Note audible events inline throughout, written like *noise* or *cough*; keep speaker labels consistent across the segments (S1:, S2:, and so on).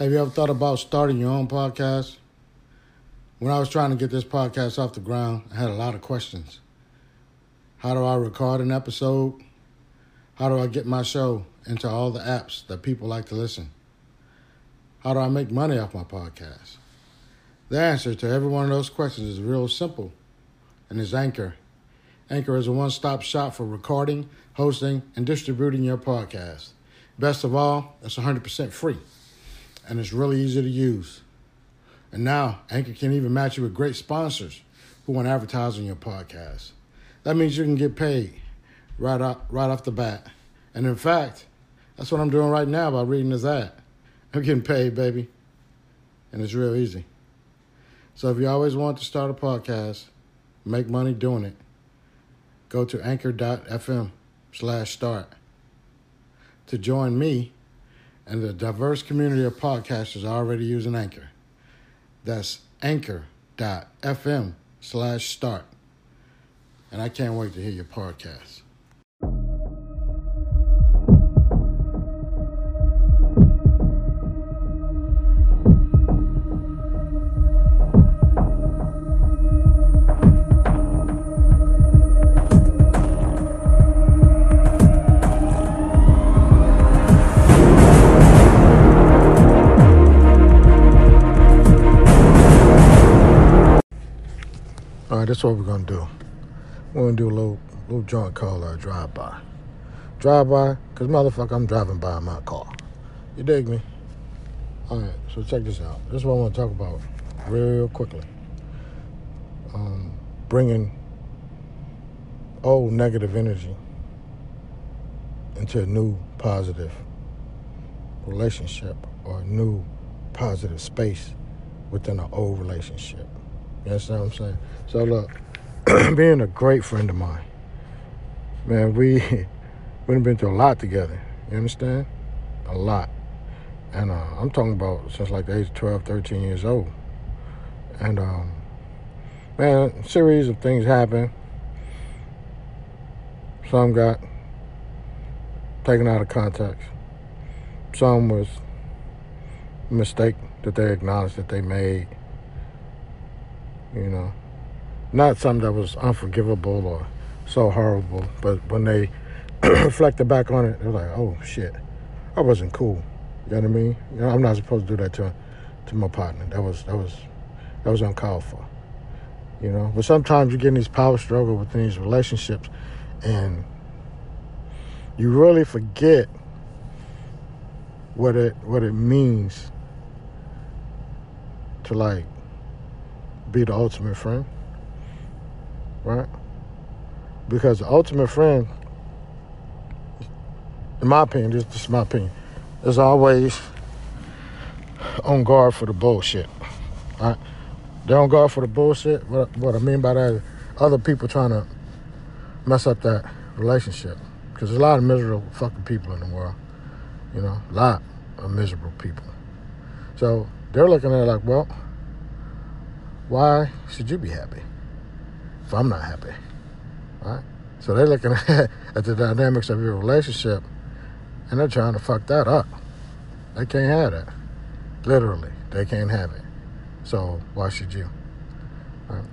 S1: Have you ever thought about starting your own podcast? When I was trying to get this podcast off the ground, I had a lot of questions. How do I record an episode? How do I get my show into all the apps that people like to listen? How do I make money off my podcast? The answer to every one of those questions is real simple, and is Anchor. Anchor is a one stop shop for recording, hosting, and distributing your podcast. Best of all, it's 100% free, and it's really easy to use. And now, Anchor can even match you with great sponsors who want to advertise on your podcast. That means you can get paid right off, right off the bat. And in fact, that's what I'm doing right now by reading this ad. I'm getting paid, baby. And it's real easy. So if you always want to start a podcast, make money doing it, go to anchor.fm slash start to join me and the diverse community of podcasters already using Anchor. That's anchor.fm slash start. And I can't wait to hear your podcast. Right, that's what we're gonna do. We're gonna do a little little joint called uh, drive by. Drive by, cause motherfucker, I'm driving by my car. You dig me? All right, so check this out. This is what I want to talk about real quickly. Um, bringing old negative energy into a new positive relationship or a new positive space within an old relationship. Understand what I'm saying? So look, *clears throat* being a great friend of mine, man, we *laughs* we've been through a lot together. You understand? A lot. And uh, I'm talking about since like the age of 12, 13 years old. And um, man, a series of things happened. Some got taken out of context. Some was a mistake that they acknowledged that they made you know. Not something that was unforgivable or so horrible, but when they *clears throat* reflected back on it, they're like, oh shit, I wasn't cool. You know what I mean? You know, I'm not supposed to do that to to my partner. That was that was that was uncalled for. You know, but sometimes you get in these power struggle within these relationships, and you really forget what it what it means to like be the ultimate friend, right? Because the ultimate friend, in my opinion, this, this is my opinion, is always on guard for the bullshit, right? They're on guard for the bullshit. What, what I mean by that is other people trying to mess up that relationship. Because there's a lot of miserable fucking people in the world, you know, a lot of miserable people. So they're looking at it like, well, why should you be happy if I'm not happy? Right? So they're looking at, *laughs* at the dynamics of your relationship and they're trying to fuck that up. They can't have that. Literally, they can't have it. So why should you? Right?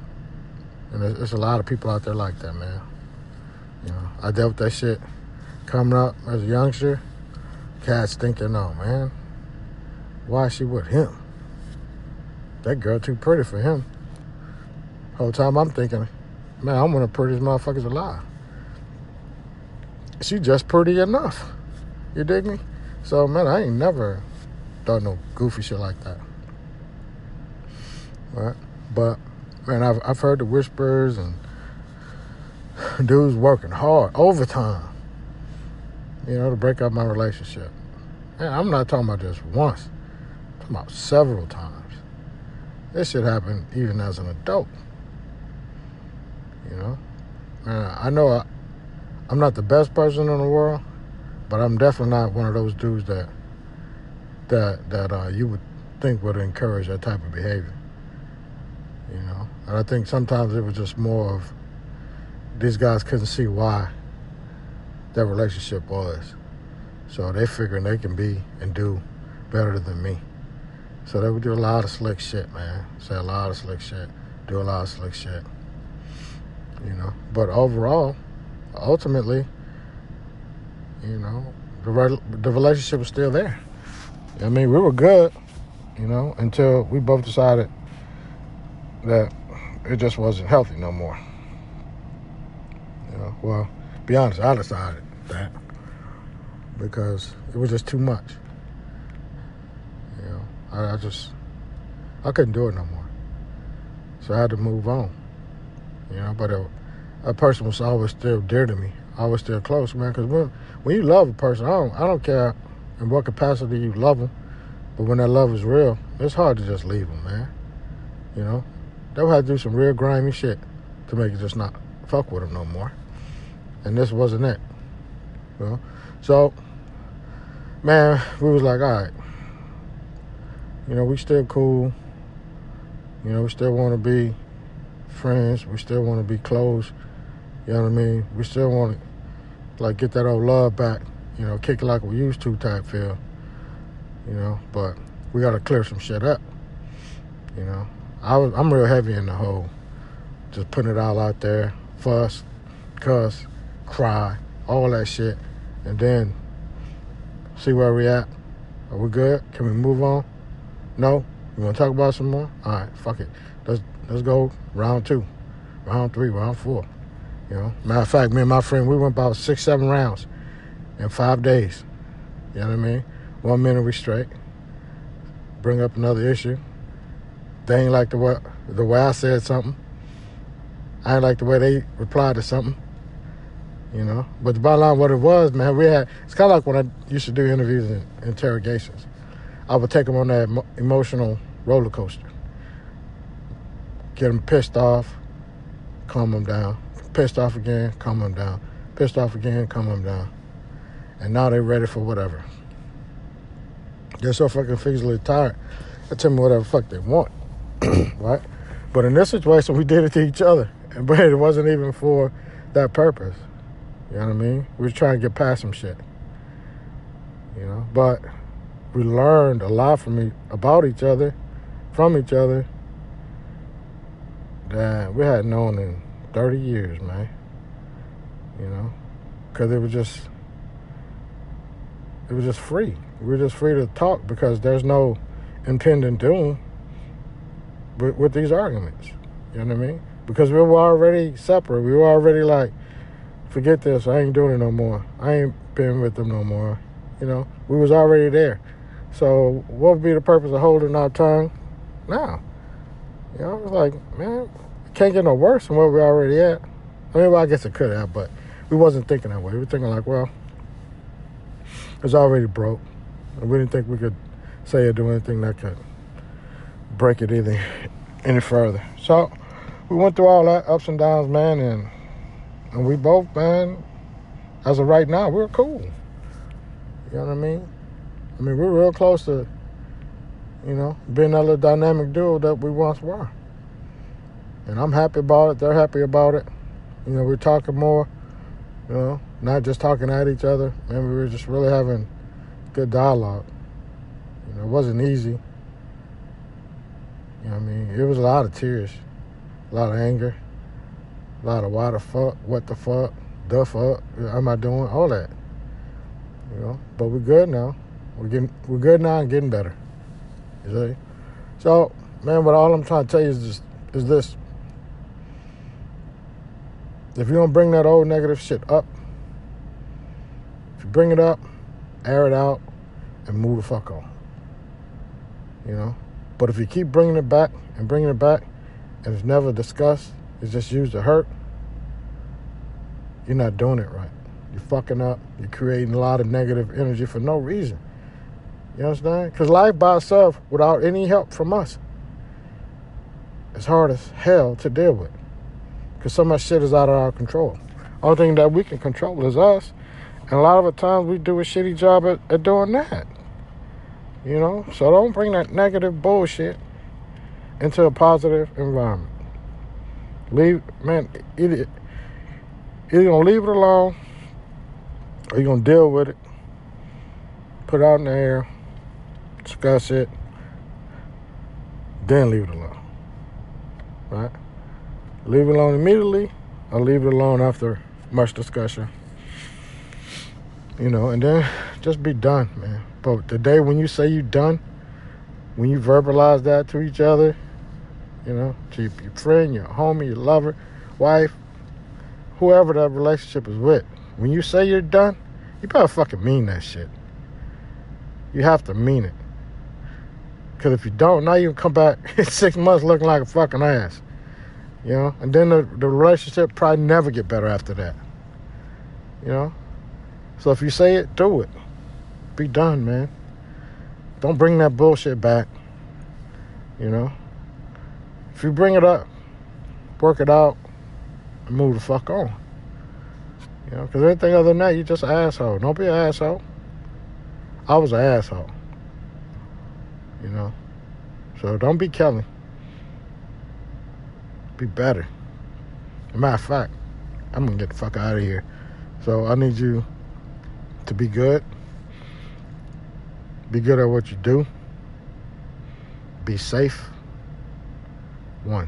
S1: And there's, there's a lot of people out there like that, man. You know, I dealt with that shit coming up as a youngster. Cats thinking, oh man, why is she with him? That girl too pretty for him. Whole time I'm thinking, man, I'm one of the prettiest motherfuckers alive. She just pretty enough. You dig me? So man, I ain't never done no goofy shit like that. Right? But man, I've I've heard the whispers and *sighs* dudes working hard, overtime, you know, to break up my relationship. Man, I'm not talking about just once. I'm talking about several times. This shit happened even as an adult. You know? Uh, I know I, I'm not the best person in the world, but I'm definitely not one of those dudes that that that uh, you would think would encourage that type of behavior. You know, and I think sometimes it was just more of these guys couldn't see why that relationship was, so they figuring they can be and do better than me. So they would do a lot of slick shit, man. Say a lot of slick shit. Do a lot of slick shit. You know. But overall, ultimately, you know, the re- the relationship was still there. I mean, we were good, you know, until we both decided that it just wasn't healthy no more. You know, well, be honest, I decided that because it was just too much. I, I just I couldn't do it no more, so I had to move on. You know, but a, a person was always still dear to me, always still close, man. Because when when you love a person, I don't I don't care in what capacity you love them, but when that love is real, it's hard to just leave them, man. You know, they would have to do some real grimy shit to make you just not fuck with them no more. And this wasn't it. You know? So, man, we was like, all right, you know, we still cool. You know, we still want to be friends. We still want to be close. You know what I mean? We still want to, like, get that old love back. You know, kick it like we used to type feel. You know, but we got to clear some shit up. You know, I was, I'm real heavy in the hole. Just putting it all out there. Fuss, cuss, cry, all that shit. And then see where we at. Are we good? Can we move on? No? You want to talk about some more? All right, fuck it. Let's let's go round two, round three, round four. You know, matter of fact, me and my friend, we went about six, seven rounds in five days. You know what I mean? One minute we straight. Bring up another issue. They ain't like the way the way I said something. I ain't like the way they replied to something. You know, but the bottom line, what it was, man, we had. It's kind of like when I used to do interviews and interrogations. I would take them on that emotional roller coaster. Get them pissed off, calm them down. Pissed off again, calm them down. Pissed off again, calm them down. And now they're ready for whatever. They're so fucking physically tired. They tell me whatever the fuck they want, *clears throat* right? But in this situation, we did it to each other, and but it wasn't even for that purpose. You know what I mean? We were trying to get past some shit. You know, but we learned a lot from me about each other, from each other that we hadn't known in 30 years, man. You know, because it was just, it was just free. We were just free to talk because there's no impending doom with, with these arguments. You know what I mean? Because we were already separate. We were already like, forget this. I ain't doing it no more. I ain't been with them no more. You know, we was already there. So what would be the purpose of holding our tongue now? You know, it's like, man, it can't get no worse than where we're already at. I mean, well, I guess it could have, but we wasn't thinking that way. We were thinking like, well, it's already broke. And we didn't think we could say or do anything that could break it either *laughs* any further. So we went through all that ups and downs, man, and and we both, man, as of right now, we're cool. You know what I mean? I mean, we're real close to, you know, being that little dynamic duo that we once were. And I'm happy about it. They're happy about it. You know, we're talking more, you know, not just talking at each other. And we were just really having good dialogue. You know, it wasn't easy. You know I mean? It was a lot of tears, a lot of anger, a lot of why the fuck, what the fuck, the fuck, am I doing? All that. You know, but we're good now. We're getting we're good now and getting better. You see? So, man, what all I'm trying to tell you is this is this. If you don't bring that old negative shit up, if you bring it up, air it out, and move the fuck on. You know? But if you keep bringing it back and bringing it back, and it's never discussed, it's just used to hurt, you're not doing it right. You're fucking up. You're creating a lot of negative energy for no reason. You understand? Because life by itself, without any help from us, is hard as hell to deal with. Because so much shit is out of our control. Only thing that we can control is us. And a lot of the times we do a shitty job at, at doing that. You know? So don't bring that negative bullshit into a positive environment. Leave, man, either, either to leave it alone or you're to deal with it, put it out in the air, discuss it, then leave it alone. Right? Leave it alone immediately or leave it alone after much discussion. You know, and then just be done, man. But the day when you say you're done, when you verbalize that to each other, you know, to your, your friend, your homie, your lover, wife, whoever that relationship is with, when you say you're done, you better fucking mean that shit. You have to mean it. Because if you don't, now you can come back *laughs* in six months looking like a fucking ass. You know? And then the, the relationship probably never get better after that. You know? So if you say it, do it. Be done, man. Don't bring that bullshit back. You know? If you bring it up, work it out, and move the fuck on. You know, because anything other than that, you're just an asshole. Don't be an asshole. I was an asshole. You know? So don't be Kelly. Be better. Matter of fact, I'm to get the fuck out of here. So I need you to be good. Be good at what you do. Be safe. One.